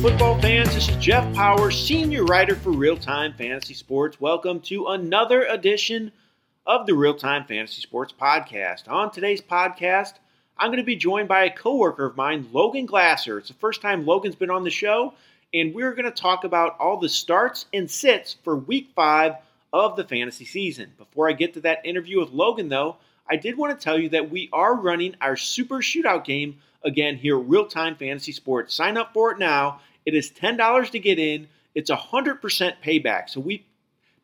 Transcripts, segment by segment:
football fans. This is Jeff Powers, senior writer for Real Time Fantasy Sports. Welcome to another edition of the Real Time Fantasy Sports Podcast. On today's podcast, I'm going to be joined by a coworker of mine, Logan Glasser. It's the first time Logan's been on the show, and we're going to talk about all the starts and sits for week five of the fantasy season. Before I get to that interview with Logan, though, I did want to tell you that we are running our Super Shootout game again here at Real Time Fantasy Sports. Sign up for it now. It is $10 to get in. It's 100% payback. So we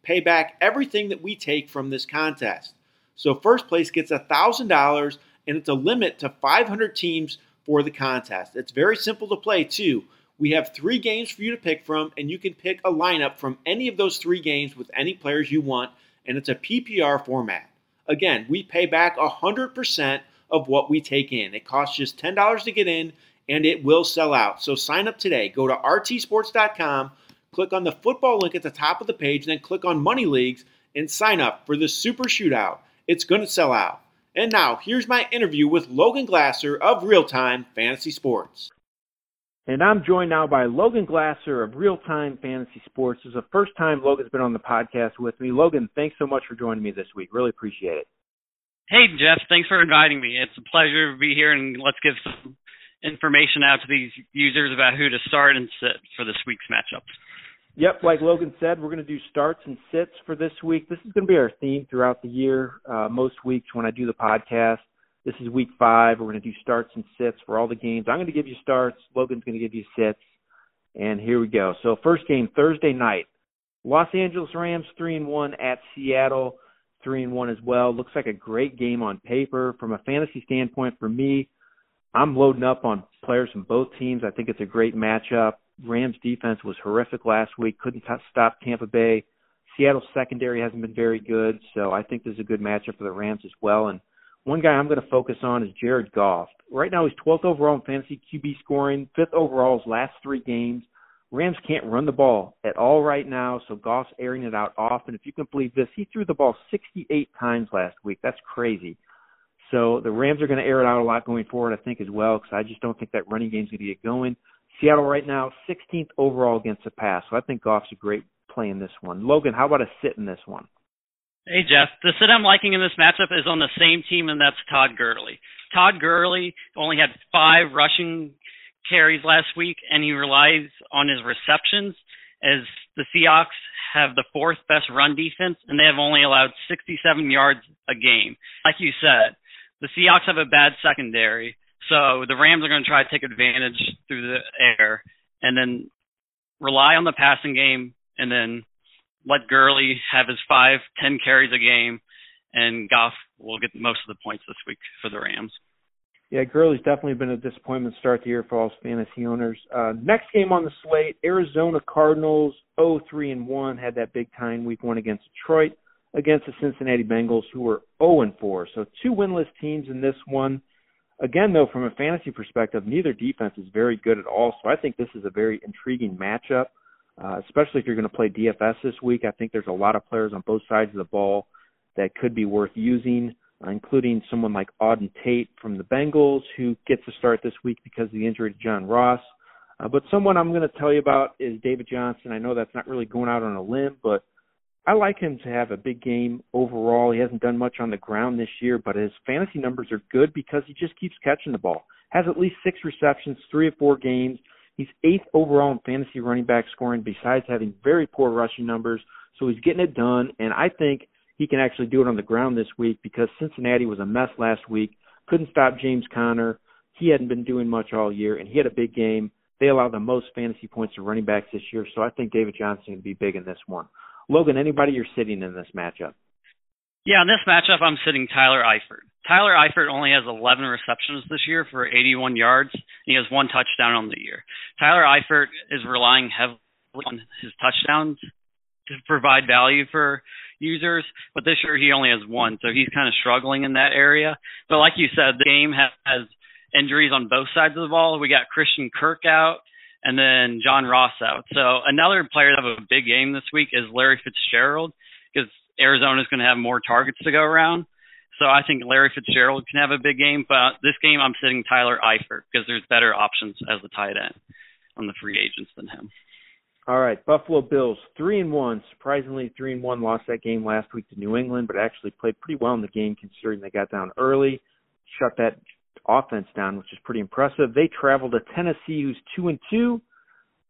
pay back everything that we take from this contest. So first place gets $1,000 and it's a limit to 500 teams for the contest. It's very simple to play too. We have three games for you to pick from, and you can pick a lineup from any of those three games with any players you want, and it's a PPR format. Again, we pay back 100% of what we take in. It costs just $10 to get in, and it will sell out. So sign up today. Go to rtsports.com, click on the football link at the top of the page, then click on Money Leagues and sign up for the Super Shootout. It's going to sell out. And now, here's my interview with Logan Glasser of Real Time Fantasy Sports. And I'm joined now by Logan Glasser of Real Time Fantasy Sports. This is the first time Logan's been on the podcast with me. Logan, thanks so much for joining me this week. Really appreciate it. Hey, Jeff, thanks for inviting me. It's a pleasure to be here, and let's give some information out to these users about who to start and sit for this week's matchups. Yep, like Logan said, we're going to do starts and sits for this week. This is going to be our theme throughout the year. Uh, most weeks when I do the podcast, this is week five. We're going to do starts and sits for all the games. I'm going to give you starts. Logan's going to give you sits. And here we go. So first game Thursday night, Los Angeles Rams three and one at Seattle three and one as well. Looks like a great game on paper. From a fantasy standpoint, for me, I'm loading up on players from both teams. I think it's a great matchup. Rams defense was horrific last week. Couldn't t- stop Tampa Bay. Seattle's secondary hasn't been very good, so I think this is a good matchup for the Rams as well. And one guy I'm going to focus on is Jared Goff. Right now, he's 12th overall in fantasy QB scoring, fifth overall his last three games. Rams can't run the ball at all right now, so Goff's airing it out often. If you can believe this, he threw the ball 68 times last week. That's crazy. So the Rams are going to air it out a lot going forward, I think, as well, because I just don't think that running game's going to get going. Seattle right now, 16th overall against the pass, so I think Goff's a great play in this one. Logan, how about a sit in this one? Hey, Jeff. The sit I'm liking in this matchup is on the same team, and that's Todd Gurley. Todd Gurley only had five rushing carries last week, and he relies on his receptions as the Seahawks have the fourth best run defense, and they have only allowed 67 yards a game. Like you said, the Seahawks have a bad secondary, so the Rams are going to try to take advantage through the air and then rely on the passing game and then let Gurley have his five, ten carries a game, and Goff will get most of the points this week for the Rams. Yeah, Gurley's definitely been a disappointment start the year for all fantasy owners. Uh, next game on the slate, Arizona Cardinals 0-3 and 1 had that big time week one against Detroit against the Cincinnati Bengals who were 0 and 4. So two winless teams in this one. Again, though, from a fantasy perspective, neither defense is very good at all. So I think this is a very intriguing matchup uh, especially if you're going to play DFS this week. I think there's a lot of players on both sides of the ball that could be worth using, uh, including someone like Auden Tate from the Bengals, who gets a start this week because of the injury to John Ross. Uh, but someone I'm going to tell you about is David Johnson. I know that's not really going out on a limb, but I like him to have a big game overall. He hasn't done much on the ground this year, but his fantasy numbers are good because he just keeps catching the ball. Has at least six receptions, three or four games. He's eighth overall in fantasy running back scoring, besides having very poor rushing numbers. So he's getting it done, and I think he can actually do it on the ground this week because Cincinnati was a mess last week. Couldn't stop James Conner. He hadn't been doing much all year, and he had a big game. They allow the most fantasy points to running backs this year, so I think David Johnson can be big in this one. Logan, anybody you're sitting in this matchup? Yeah, in this matchup, I'm sitting Tyler Eifert. Tyler Eifert only has 11 receptions this year for 81 yards. And he has one touchdown on the year. Tyler Eifert is relying heavily on his touchdowns to provide value for users, but this year he only has one, so he's kind of struggling in that area. But like you said, the game has injuries on both sides of the ball. We got Christian Kirk out and then John Ross out. So another player that have a big game this week is Larry Fitzgerald because Arizona is going to have more targets to go around. So I think Larry Fitzgerald can have a big game, but this game I'm sitting Tyler Eifert because there's better options as the tight end. on the free agents than him. All right, Buffalo Bills three and one. Surprisingly, three and one. Lost that game last week to New England, but actually played pretty well in the game considering they got down early, shut that offense down, which is pretty impressive. They travel to Tennessee, who's two and two.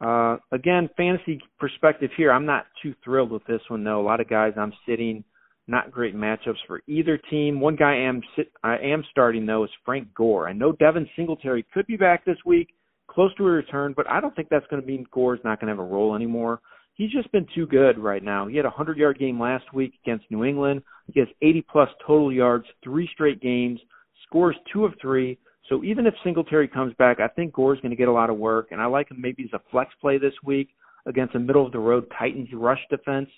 Uh, again, fantasy perspective here, I'm not too thrilled with this one though. A lot of guys I'm sitting, not great matchups for either team. One guy I am sit, I am starting though is Frank Gore. I know Devin Singletary could be back this week close to a return, but I don't think that's going to mean Gore's not going to have a role anymore. He's just been too good right now. He had a 100 yard game last week against New England. He has 80 plus total yards, three straight games, scores two of three. So even if Singletary comes back, I think Gore's going to get a lot of work, and I like him maybe as a flex play this week against a middle of the road Titans rush defense.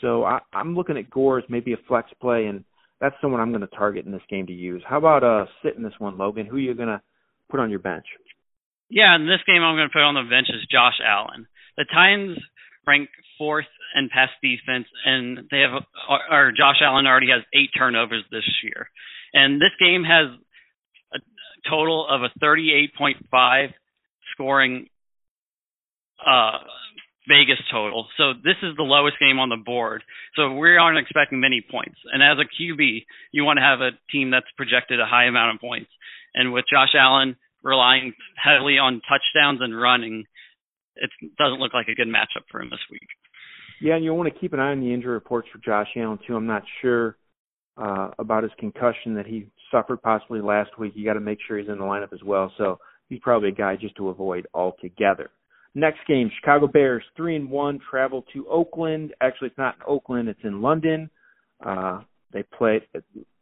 So I, I'm looking at Gore as maybe a flex play, and that's someone I'm going to target in this game to use. How about uh sitting this one, Logan? Who are you going to put on your bench? Yeah, in this game I'm going to put on the bench is Josh Allen. The Titans rank fourth in pass defense, and they have or Josh Allen already has eight turnovers this year, and this game has a total of a 38.5 scoring uh, Vegas total. So this is the lowest game on the board. So we aren't expecting many points. And as a QB, you want to have a team that's projected a high amount of points. And with Josh Allen relying heavily on touchdowns and running, it doesn't look like a good matchup for him this week. Yeah, and you'll want to keep an eye on the injury reports for Josh Allen too. I'm not sure uh, about his concussion that he suffered possibly last week. You got to make sure he's in the lineup as well. So he's probably a guy just to avoid altogether. Next game, Chicago Bears three and one travel to Oakland. Actually, it's not in Oakland; it's in London. Uh, they play.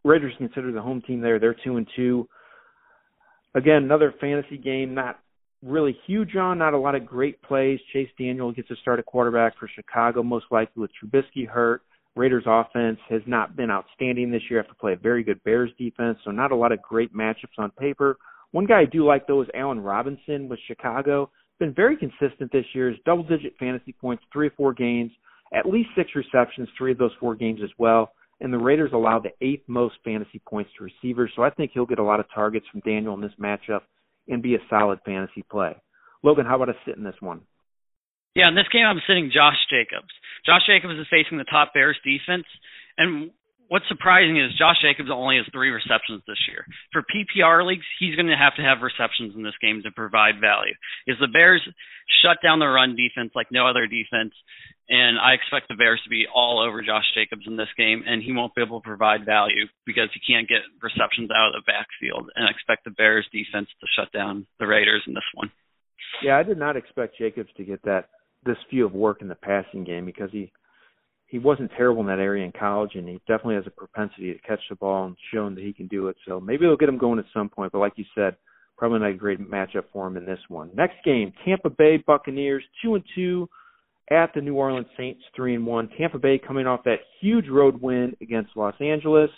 Raiders consider the home team there. They're two and two. Again, another fantasy game, not really huge on, not a lot of great plays. Chase Daniel gets to start a quarterback for Chicago, most likely with Trubisky hurt. Raiders offense has not been outstanding this year. Have to play a very good Bears defense, so not a lot of great matchups on paper. One guy I do like though is Allen Robinson with Chicago. Been very consistent this year. Double digit fantasy points, three or four games, at least six receptions, three of those four games as well and the Raiders allow the eighth most fantasy points to receivers. So I think he'll get a lot of targets from Daniel in this matchup and be a solid fantasy play. Logan, how about a sit in this one? Yeah, in this game I'm sitting Josh Jacobs. Josh Jacobs is facing the top Bears defense, and what's surprising is Josh Jacobs only has three receptions this year. For PPR leagues, he's going to have to have receptions in this game to provide value. Is the Bears shut down the run defense like no other defense, and I expect the Bears to be all over Josh Jacobs in this game, and he won't be able to provide value because he can't get receptions out of the backfield. And I expect the Bears defense to shut down the Raiders in this one. Yeah, I did not expect Jacobs to get that this few of work in the passing game because he he wasn't terrible in that area in college, and he definitely has a propensity to catch the ball and shown that he can do it. So maybe they'll get him going at some point. But like you said, probably not a great matchup for him in this one. Next game, Tampa Bay Buccaneers two and two at the New Orleans Saints, three and one. Tampa Bay coming off that huge road win against Los Angeles.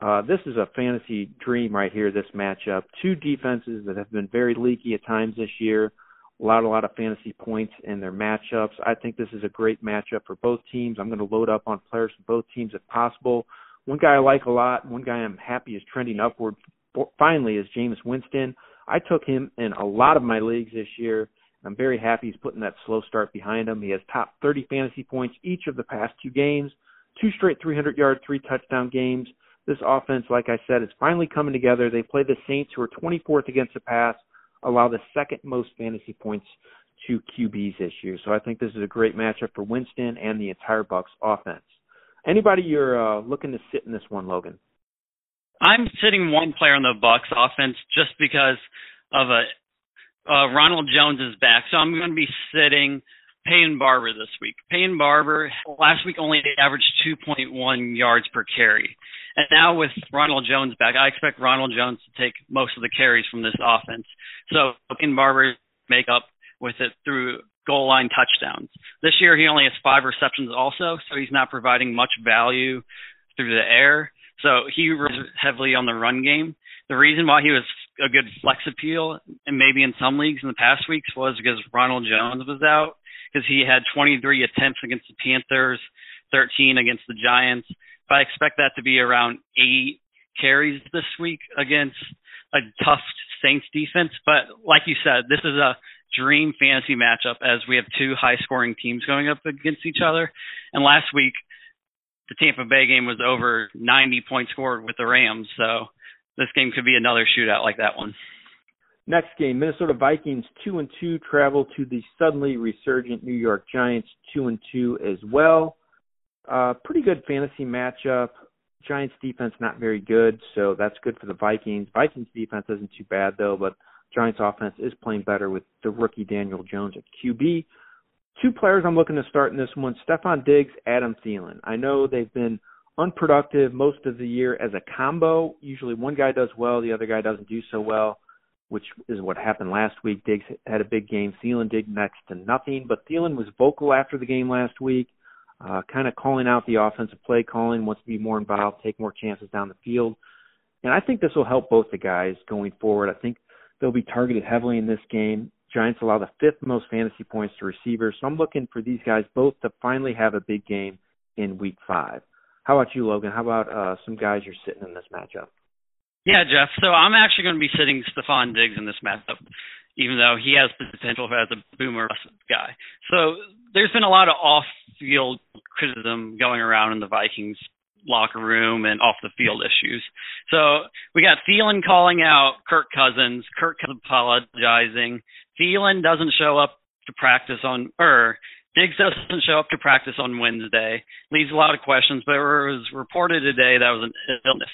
Uh, this is a fantasy dream right here. This matchup, two defenses that have been very leaky at times this year, allowed a lot of fantasy points in their matchups. I think this is a great matchup for both teams. I'm going to load up on players from both teams if possible. One guy I like a lot, one guy I'm happy is trending upward. Finally, is Jameis Winston. I took him in a lot of my leagues this year. I'm very happy he's putting that slow start behind him. He has top 30 fantasy points each of the past two games, two straight 300 yard, three touchdown games. This offense, like I said, is finally coming together. They play the Saints, who are 24th against the pass, allow the second most fantasy points to QBs this year. So I think this is a great matchup for Winston and the entire Bucs offense. Anybody you're uh, looking to sit in this one, Logan? I'm sitting one player on the Bucs offense just because of a uh, Ronald Jones is back, so I'm going to be sitting Peyton Barber this week. Peyton Barber last week only averaged 2.1 yards per carry. And now with Ronald Jones back, I expect Ronald Jones to take most of the carries from this offense. So Peyton Barber make up with it through goal line touchdowns. This year he only has five receptions also, so he's not providing much value through the air. So he relies heavily on the run game. The reason why he was a good flex appeal, and maybe in some leagues in the past weeks, was because Ronald Jones was out, because he had 23 attempts against the Panthers, 13 against the Giants. But I expect that to be around eight carries this week against a tough Saints defense. But like you said, this is a dream fantasy matchup as we have two high scoring teams going up against each other. And last week, the Tampa Bay game was over 90 points scored with the Rams. So this game could be another shootout like that one. Next game, Minnesota Vikings two and two travel to the suddenly resurgent New York Giants two and two as well. Uh, pretty good fantasy matchup. Giants defense not very good, so that's good for the Vikings. Vikings defense isn't too bad though, but Giants offense is playing better with the rookie Daniel Jones at QB. Two players I'm looking to start in this one: Stefon Diggs, Adam Thielen. I know they've been unproductive most of the year as a combo. Usually one guy does well, the other guy doesn't do so well, which is what happened last week. Diggs had a big game. Thielen did next to nothing, but Thielen was vocal after the game last week uh, kind of calling out the offensive play calling, wants to be more involved, take more chances down the field. And I think this will help both the guys going forward. I think they'll be targeted heavily in this game. Giants allow the fifth most fantasy points to receivers. So I'm looking for these guys both to finally have a big game in week five. How about you, Logan? How about uh, some guys you're sitting in this matchup? Yeah, Jeff. So I'm actually going to be sitting Stefon Diggs in this matchup, even though he has potential as a boomer guy. So there's been a lot of off-field criticism going around in the Vikings locker room and off the field issues. So we got Thielen calling out Kirk Cousins, Kirk Cousins apologizing. Thielen doesn't show up to practice on, or Diggs doesn't show up to practice on Wednesday. Leaves a lot of questions, but it was reported today that was an illness.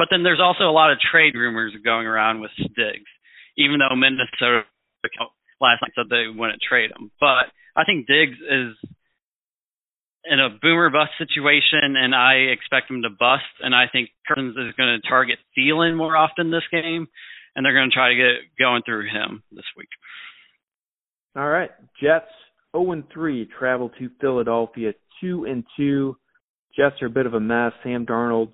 But then there's also a lot of trade rumors going around with Diggs, even though Minnesota last night said they wouldn't trade him. But I think Diggs is in a boomer bust situation, and I expect him to bust. And I think Cousins is going to target Thielen more often this game, and they're going to try to get going through him this week. All right, Jets 0 and 3 travel to Philadelphia 2 and 2. Jets are a bit of a mess. Sam Darnold,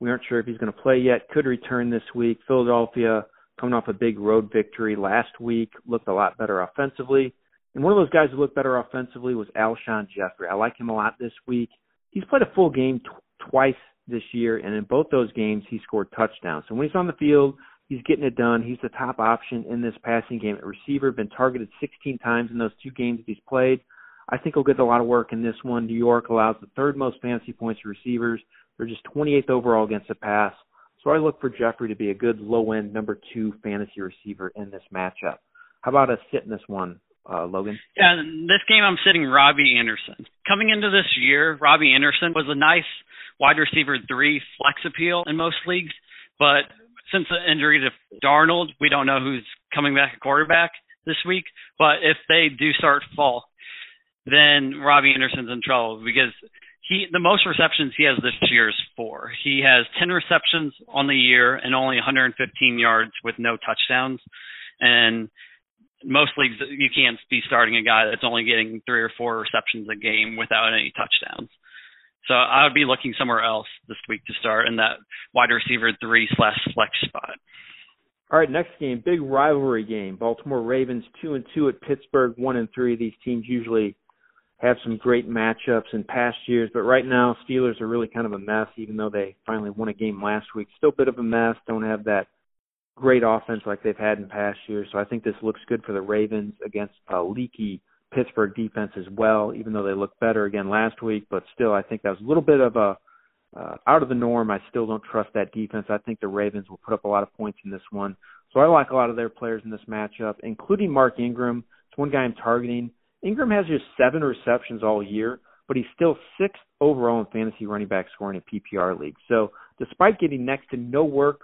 we aren't sure if he's going to play yet. Could return this week. Philadelphia coming off a big road victory last week, looked a lot better offensively. And one of those guys who looked better offensively was Alshon Jeffery. I like him a lot this week. He's played a full game t- twice this year, and in both those games, he scored touchdowns. So when he's on the field, he's getting it done. He's the top option in this passing game at receiver. Been targeted 16 times in those two games he's played. I think he'll get a lot of work in this one. New York allows the third most fantasy points to receivers. They're just 28th overall against the pass. So I look for Jeffery to be a good low end number two fantasy receiver in this matchup. How about a sit in this one, uh, Logan? Yeah, this game I'm sitting Robbie Anderson. Coming into this year, Robbie Anderson was a nice wide receiver three flex appeal in most leagues, but since the injury to Darnold, we don't know who's coming back at quarterback this week. But if they do start Falk, then Robbie Anderson's in trouble because he the most receptions he has this year is four. He has 10 receptions on the year and only 115 yards with no touchdowns. And most leagues you can't be starting a guy that's only getting three or four receptions a game without any touchdowns. So I would be looking somewhere else this week to start in that wide receiver three slash flex spot. All right, next game, big rivalry game. Baltimore Ravens two and two at Pittsburgh, one and three. These teams usually have some great matchups in past years, but right now Steelers are really kind of a mess, even though they finally won a game last week. Still a bit of a mess. Don't have that great offense like they've had in past years. So I think this looks good for the Ravens against a leaky Pittsburgh defense as well, even though they looked better again last week. But still, I think that was a little bit of a uh, out of the norm. I still don't trust that defense. I think the Ravens will put up a lot of points in this one. So I like a lot of their players in this matchup, including Mark Ingram. It's one guy I'm targeting. Ingram has just seven receptions all year, but he's still sixth overall in fantasy running back scoring in PPR league. So despite getting next to no work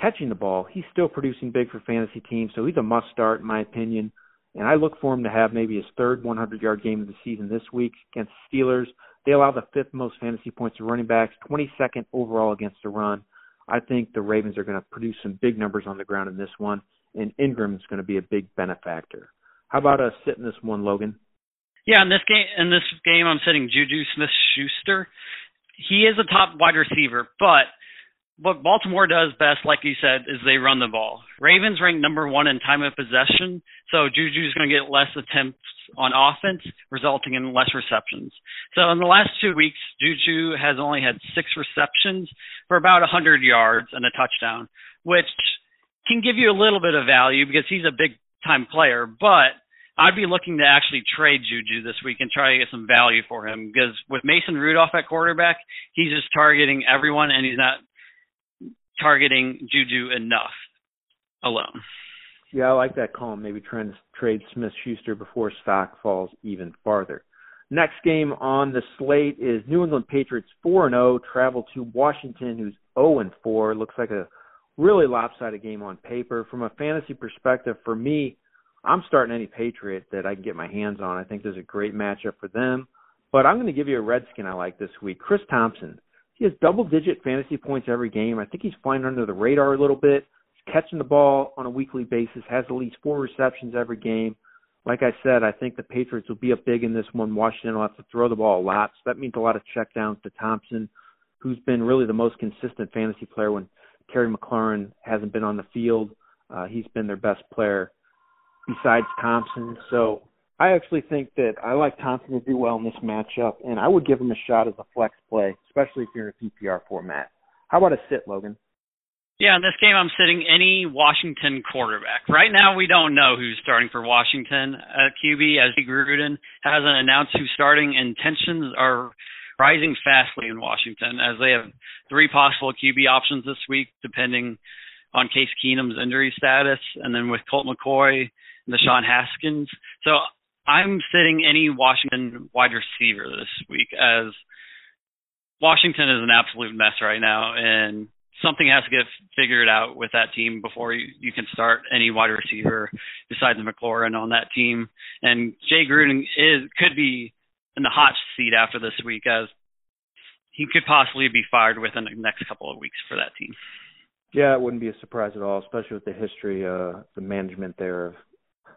catching the ball, he's still producing big for fantasy teams. So he's a must start in my opinion. And I look for him to have maybe his third 100 yard game of the season this week against the Steelers. They allow the fifth most fantasy points to running backs, 22nd overall against the run. I think the Ravens are going to produce some big numbers on the ground in this one, and Ingram is going to be a big benefactor. How about us sitting this one, Logan? Yeah, in this game, in this game, I'm sitting Juju Smith-Schuster. He is a top wide receiver, but what Baltimore does best, like you said, is they run the ball. Ravens rank number one in time of possession, so Juju's going to get less attempts on offense, resulting in less receptions. So in the last two weeks, Juju has only had six receptions for about 100 yards and a touchdown, which can give you a little bit of value because he's a big time player, but I'd be looking to actually trade Juju this week and try to get some value for him because with Mason Rudolph at quarterback, he's just targeting everyone and he's not targeting Juju enough alone. Yeah, I like that call. Maybe trying to trade Smith Schuster before stock falls even farther. Next game on the slate is New England Patriots 4 0 travel to Washington, who's 0 4. Looks like a really lopsided game on paper. From a fantasy perspective, for me, I'm starting any Patriot that I can get my hands on. I think there's a great matchup for them. But I'm going to give you a Redskin I like this week. Chris Thompson. He has double digit fantasy points every game. I think he's flying under the radar a little bit. He's catching the ball on a weekly basis, has at least four receptions every game. Like I said, I think the Patriots will be up big in this one. Washington will have to throw the ball a lot. So that means a lot of checkdowns to Thompson, who's been really the most consistent fantasy player when Terry McLaurin hasn't been on the field. Uh, he's been their best player besides Thompson. So I actually think that I like Thompson to do well in this matchup, and I would give him a shot as a flex play, especially if you're in a PPR format. How about a sit, Logan? Yeah, in this game, I'm sitting any Washington quarterback. Right now, we don't know who's starting for Washington uh, at QB, as Gruden hasn't announced who's starting, and tensions are rising fastly in Washington as they have three possible QB options this week, depending on Case Keenum's injury status, and then with Colt McCoy and Deshaun Haskins. So I'm sitting any Washington wide receiver this week as Washington is an absolute mess right now, and something has to get figured out with that team before you, you can start any wide receiver besides McLaurin on that team. And Jay Gruden is could be in the hot seat after this week as he could possibly be fired within the next couple of weeks for that team. Yeah, it wouldn't be a surprise at all, especially with the history, uh, the management there of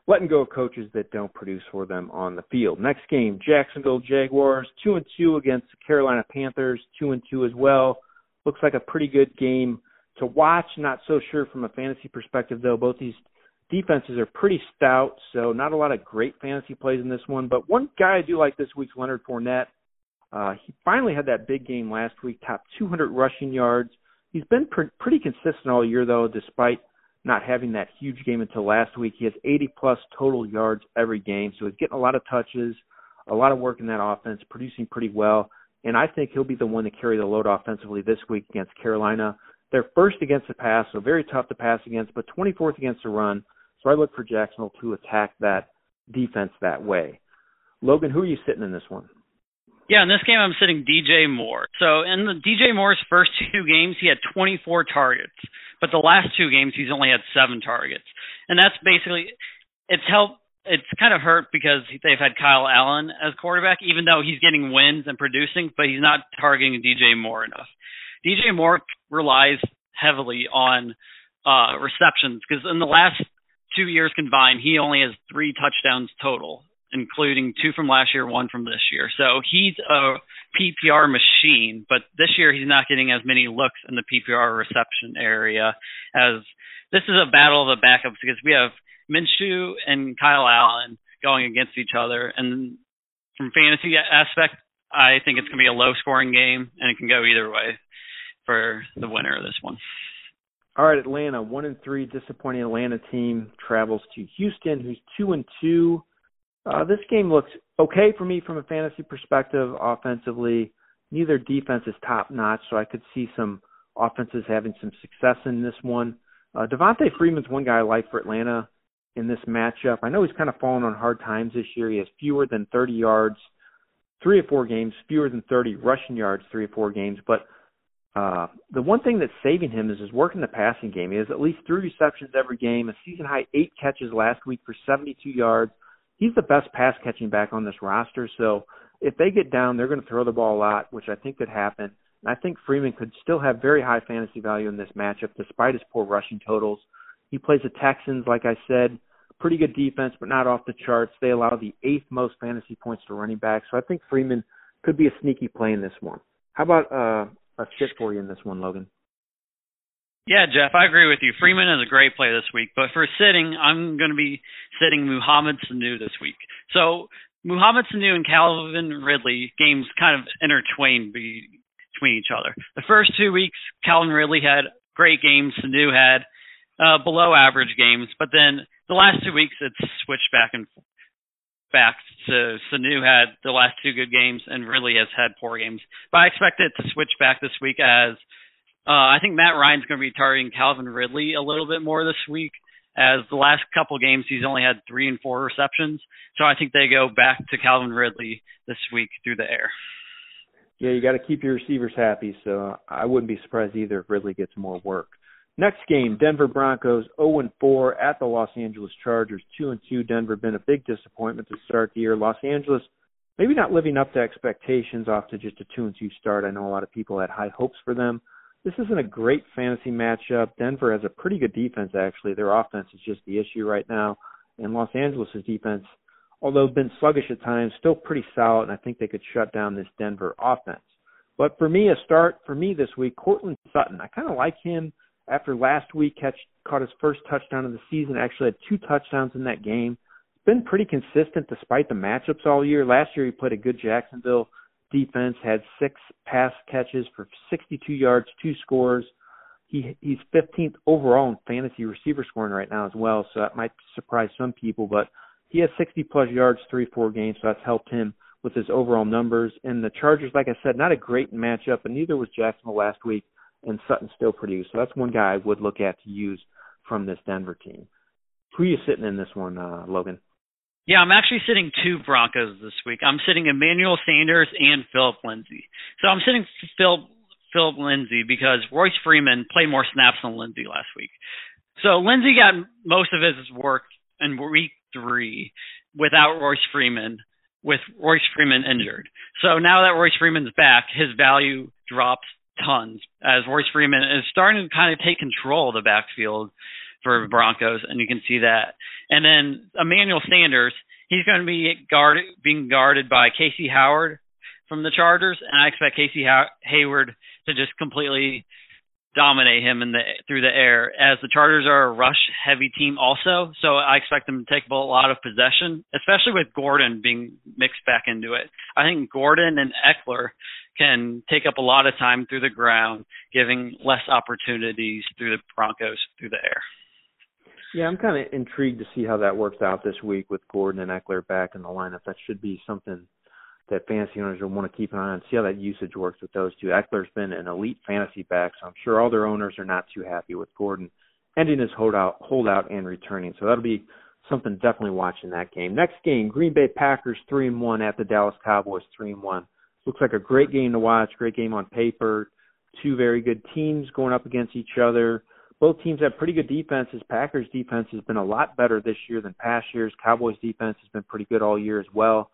letting go of coaches that don't produce for them on the field. Next game, Jacksonville Jaguars, two and two against the Carolina Panthers, two and two as well. Looks like a pretty good game to watch. Not so sure from a fantasy perspective though. Both these defenses are pretty stout, so not a lot of great fantasy plays in this one. But one guy I do like this week's Leonard Fournette. Uh, he finally had that big game last week, top 200 rushing yards. He's been pre- pretty consistent all year though, despite not having that huge game until last week. He has 80 plus total yards every game, so he's getting a lot of touches, a lot of work in that offense, producing pretty well. And I think he'll be the one to carry the load offensively this week against Carolina. They're first against the pass, so very tough to pass against, but 24th against the run. So I look for Jacksonville to attack that defense that way. Logan, who are you sitting in this one? Yeah, in this game I'm sitting DJ Moore. So in the DJ Moore's first two games, he had 24 targets, but the last two games he's only had seven targets, and that's basically it's helped. It's kind of hurt because they've had Kyle Allen as quarterback, even though he's getting wins and producing, but he's not targeting DJ Moore enough. DJ Moore relies heavily on uh, receptions because in the last two years combined, he only has three touchdowns total including two from last year, one from this year. So he's a PPR machine, but this year he's not getting as many looks in the PPR reception area as this is a battle of the backups because we have Minshew and Kyle Allen going against each other. And from fantasy aspect, I think it's going to be a low scoring game and it can go either way for the winner of this one. All right, Atlanta, one and three, disappointing Atlanta team travels to Houston, who's two and two. Uh, this game looks okay for me from a fantasy perspective offensively. Neither defense is top notch, so I could see some offenses having some success in this one. Uh, Devonta Freeman's one guy I like for Atlanta in this matchup. I know he's kind of fallen on hard times this year. He has fewer than 30 yards, three or four games, fewer than 30 rushing yards, three or four games. But uh, the one thing that's saving him is his work in the passing game. He has at least three receptions every game, a season high eight catches last week for 72 yards he's the best pass catching back on this roster. So if they get down, they're going to throw the ball a lot, which I think could happen. And I think Freeman could still have very high fantasy value in this matchup despite his poor rushing totals. He plays the Texans, like I said, pretty good defense, but not off the charts. They allow the eighth most fantasy points to running back. So I think Freeman could be a sneaky play in this one. How about uh, a sit for you in this one, Logan? Yeah, Jeff, I agree with you. Freeman is a great play this week, but for sitting, I'm going to be sitting Mohamed Sanu this week. So Mohamed Sanu and Calvin Ridley games kind of intertwined between each other. The first two weeks, Calvin Ridley had great games. Sanu had uh, below average games, but then the last two weeks it's switched back and back to Sanu had the last two good games and Ridley has had poor games. But I expect it to switch back this week as uh, I think Matt Ryan's going to be targeting Calvin Ridley a little bit more this week. As the last couple games, he's only had three and four receptions. So I think they go back to Calvin Ridley this week through the air. Yeah, you got to keep your receivers happy. So I wouldn't be surprised either if Ridley gets more work. Next game, Denver Broncos 0 and 4 at the Los Angeles Chargers 2 and 2. Denver been a big disappointment to start the year. Los Angeles maybe not living up to expectations off to just a 2 and 2 start. I know a lot of people had high hopes for them. This isn't a great fantasy matchup. Denver has a pretty good defense actually. Their offense is just the issue right now, and Los Angeles' defense, although been sluggish at times, still pretty solid, and I think they could shut down this Denver offense. But for me, a start for me this week, Courtland Sutton. I kind of like him after last week catch caught his first touchdown of the season. Actually had two touchdowns in that game. It's been pretty consistent despite the matchups all year. Last year he played a good Jacksonville defense, had six pass catches for 62 yards, two scores. He he's 15th overall in fantasy receiver scoring right now as well, so that might surprise some people. But he has 60 plus yards, three four games, so that's helped him with his overall numbers. And the Chargers, like I said, not a great matchup, and neither was Jacksonville last week and Sutton still produced. So that's one guy I would look at to use from this Denver team. Who are you sitting in this one, uh, Logan? Yeah, I'm actually sitting two Broncos this week. I'm sitting Emmanuel Sanders and Philip Lindsay. So I'm sitting Philip Philip Lindsay because Royce Freeman played more snaps than Lindsay last week. So Lindsay got most of his work in week three without Royce Freeman, with Royce Freeman injured. So now that Royce Freeman's back, his value drops tons as Royce Freeman is starting to kind of take control of the backfield for Broncos, and you can see that. And then Emmanuel Sanders, he's going to be guarded, being guarded by Casey Howard from the Chargers, and I expect Casey How- Hayward to just completely dominate him in the through the air. As the Chargers are a rush heavy team also, so I expect them to take a lot of possession, especially with Gordon being mixed back into it. I think Gordon and Ekeler can take up a lot of time through the ground, giving less opportunities through the Broncos through the air. Yeah, I'm kind of intrigued to see how that works out this week with Gordon and Ekeler back in the lineup. That should be something that fantasy owners will want to keep an eye on, see how that usage works with those two. Ekeler's been an elite fantasy back, so I'm sure all their owners are not too happy with Gordon ending his holdout, holdout and returning. So that'll be something definitely watching that game. Next game, Green Bay Packers three and one at the Dallas Cowboys three and one. Looks like a great game to watch, great game on paper. Two very good teams going up against each other. Both teams have pretty good defenses. Packers defense has been a lot better this year than past years. Cowboys defense has been pretty good all year as well.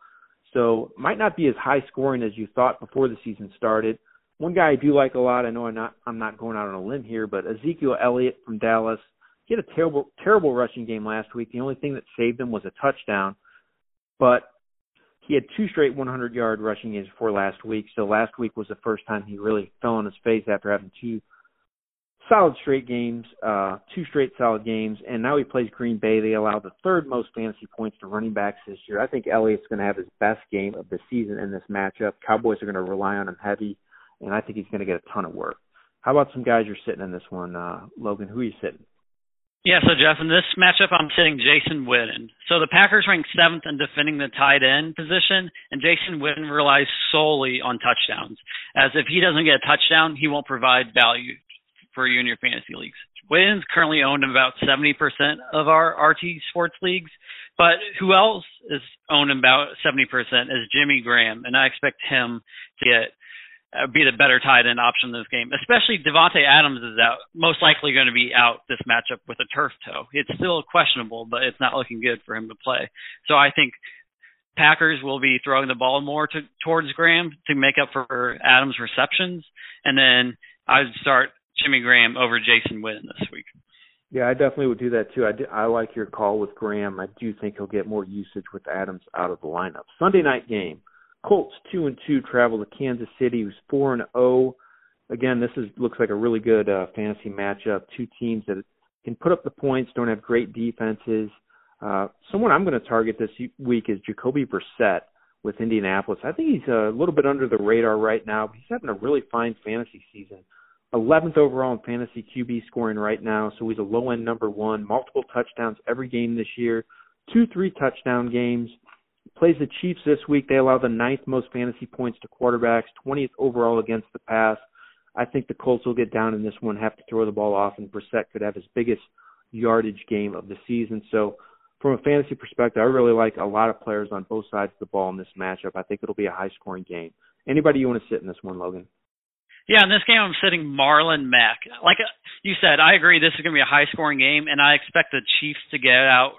So might not be as high scoring as you thought before the season started. One guy I do like a lot, I know I'm not I'm not going out on a limb here, but Ezekiel Elliott from Dallas. He had a terrible terrible rushing game last week. The only thing that saved him was a touchdown. But he had two straight 100 yard rushing games before last week. So last week was the first time he really fell on his face after having two solid straight games, uh, two straight solid games, and now he plays Green Bay. They allow the third most fantasy points to running backs this year. I think Elliott's going to have his best game of the season in this matchup. Cowboys are going to rely on him heavy, and I think he's going to get a ton of work. How about some guys you're sitting in this one, uh, Logan? Who are you sitting? Yeah, so Jeff, in this matchup, I'm sitting Jason Witten. So the Packers rank seventh in defending the tight end position, and Jason Witten relies solely on touchdowns. As if he doesn't get a touchdown, he won't provide value for you in your fantasy leagues. Witten's currently owned in about 70% of our RT sports leagues, but who else is owned in about 70% is Jimmy Graham, and I expect him to get uh, be the better tight end option in this game. Especially Davante Adams is out, most likely going to be out this matchup with a turf toe. It's still questionable, but it's not looking good for him to play. So I think Packers will be throwing the ball more to, towards Graham to make up for Adams' receptions, and then I'd start Jimmy Graham over Jason Witten this week. Yeah, I definitely would do that too. I, do, I like your call with Graham. I do think he'll get more usage with Adams out of the lineup. Sunday night game. Colts two and two travel to Kansas City, who's four and zero. Oh. Again, this is looks like a really good uh, fantasy matchup. Two teams that can put up the points, don't have great defenses. Uh, someone I'm going to target this week is Jacoby Brissett with Indianapolis. I think he's a little bit under the radar right now, but he's having a really fine fantasy season. 11th overall in fantasy QB scoring right now, so he's a low end number one. Multiple touchdowns every game this year, two three touchdown games Plays the Chiefs this week. They allow the ninth most fantasy points to quarterbacks, 20th overall against the pass. I think the Colts will get down in this one, have to throw the ball off, and Brissett could have his biggest yardage game of the season. So, from a fantasy perspective, I really like a lot of players on both sides of the ball in this matchup. I think it'll be a high scoring game. Anybody you want to sit in this one, Logan? Yeah, in this game I'm sitting Marlon Mack. Like uh, you said, I agree this is going to be a high scoring game, and I expect the Chiefs to get out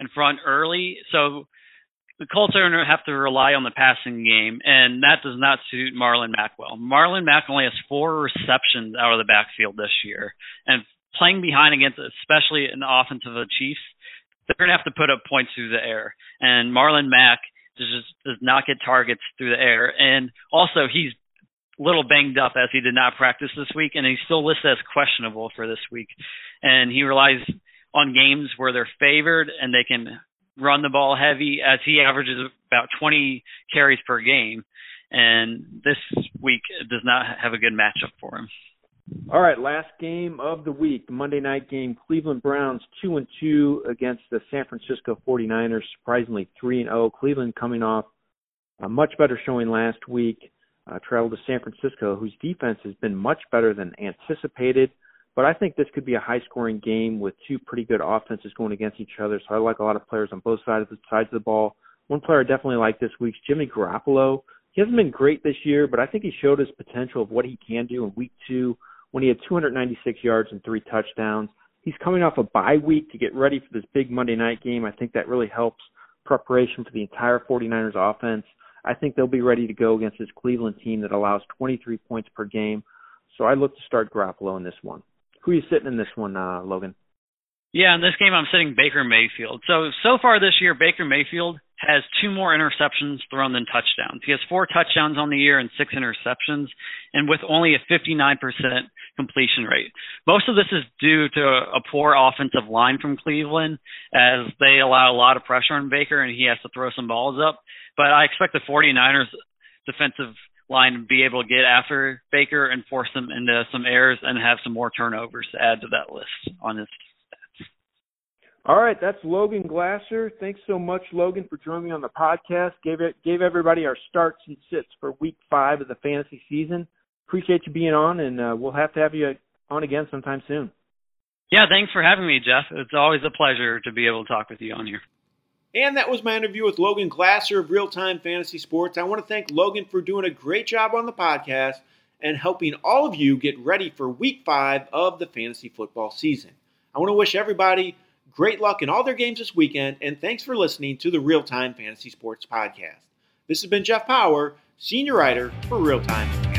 in front early. So the Colts are going to have to rely on the passing game, and that does not suit Marlon Mack well. Marlon Mack only has four receptions out of the backfield this year, and playing behind against, especially an offense of the Chiefs, they're going to have to put up points through the air. And Marlon Mack just does not get targets through the air, and also he's little banged up as he did not practice this week, and he's still listed as questionable for this week. And he relies on games where they're favored and they can run the ball heavy as he averages about 20 carries per game. And this week does not have a good matchup for him. All right, last game of the week, Monday night game. Cleveland Browns 2 and 2 against the San Francisco 49ers, surprisingly 3 and 0. Cleveland coming off a much better showing last week. Uh, traveled to San Francisco, whose defense has been much better than anticipated. But I think this could be a high scoring game with two pretty good offenses going against each other. So I like a lot of players on both sides of the sides of the ball. One player I definitely like this week's Jimmy Garoppolo. He hasn't been great this year, but I think he showed his potential of what he can do in week two when he had 296 yards and three touchdowns. He's coming off a bye week to get ready for this big Monday night game. I think that really helps preparation for the entire 49ers offense. I think they'll be ready to go against this Cleveland team that allows 23 points per game. So I look to start Garoppolo in this one. Who are you sitting in this one, uh, Logan? Yeah, in this game I'm sitting Baker Mayfield. So so far this year, Baker Mayfield has two more interceptions thrown than touchdowns. He has four touchdowns on the year and six interceptions, and with only a 59% completion rate. Most of this is due to a poor offensive line from Cleveland, as they allow a lot of pressure on Baker, and he has to throw some balls up. But I expect the 49ers defensive line to be able to get after Baker and force them into some errors and have some more turnovers to add to that list on his stats. All right, that's Logan Glasser. Thanks so much, Logan, for joining me on the podcast. Gave it gave everybody our starts and sits for week five of the fantasy season. Appreciate you being on, and uh, we'll have to have you on again sometime soon. Yeah, thanks for having me, Jeff. It's always a pleasure to be able to talk with you on here. And that was my interview with Logan Glasser of Real Time Fantasy Sports. I want to thank Logan for doing a great job on the podcast and helping all of you get ready for week five of the fantasy football season. I want to wish everybody great luck in all their games this weekend, and thanks for listening to the Real Time Fantasy Sports Podcast. This has been Jeff Power, Senior Writer for Real Time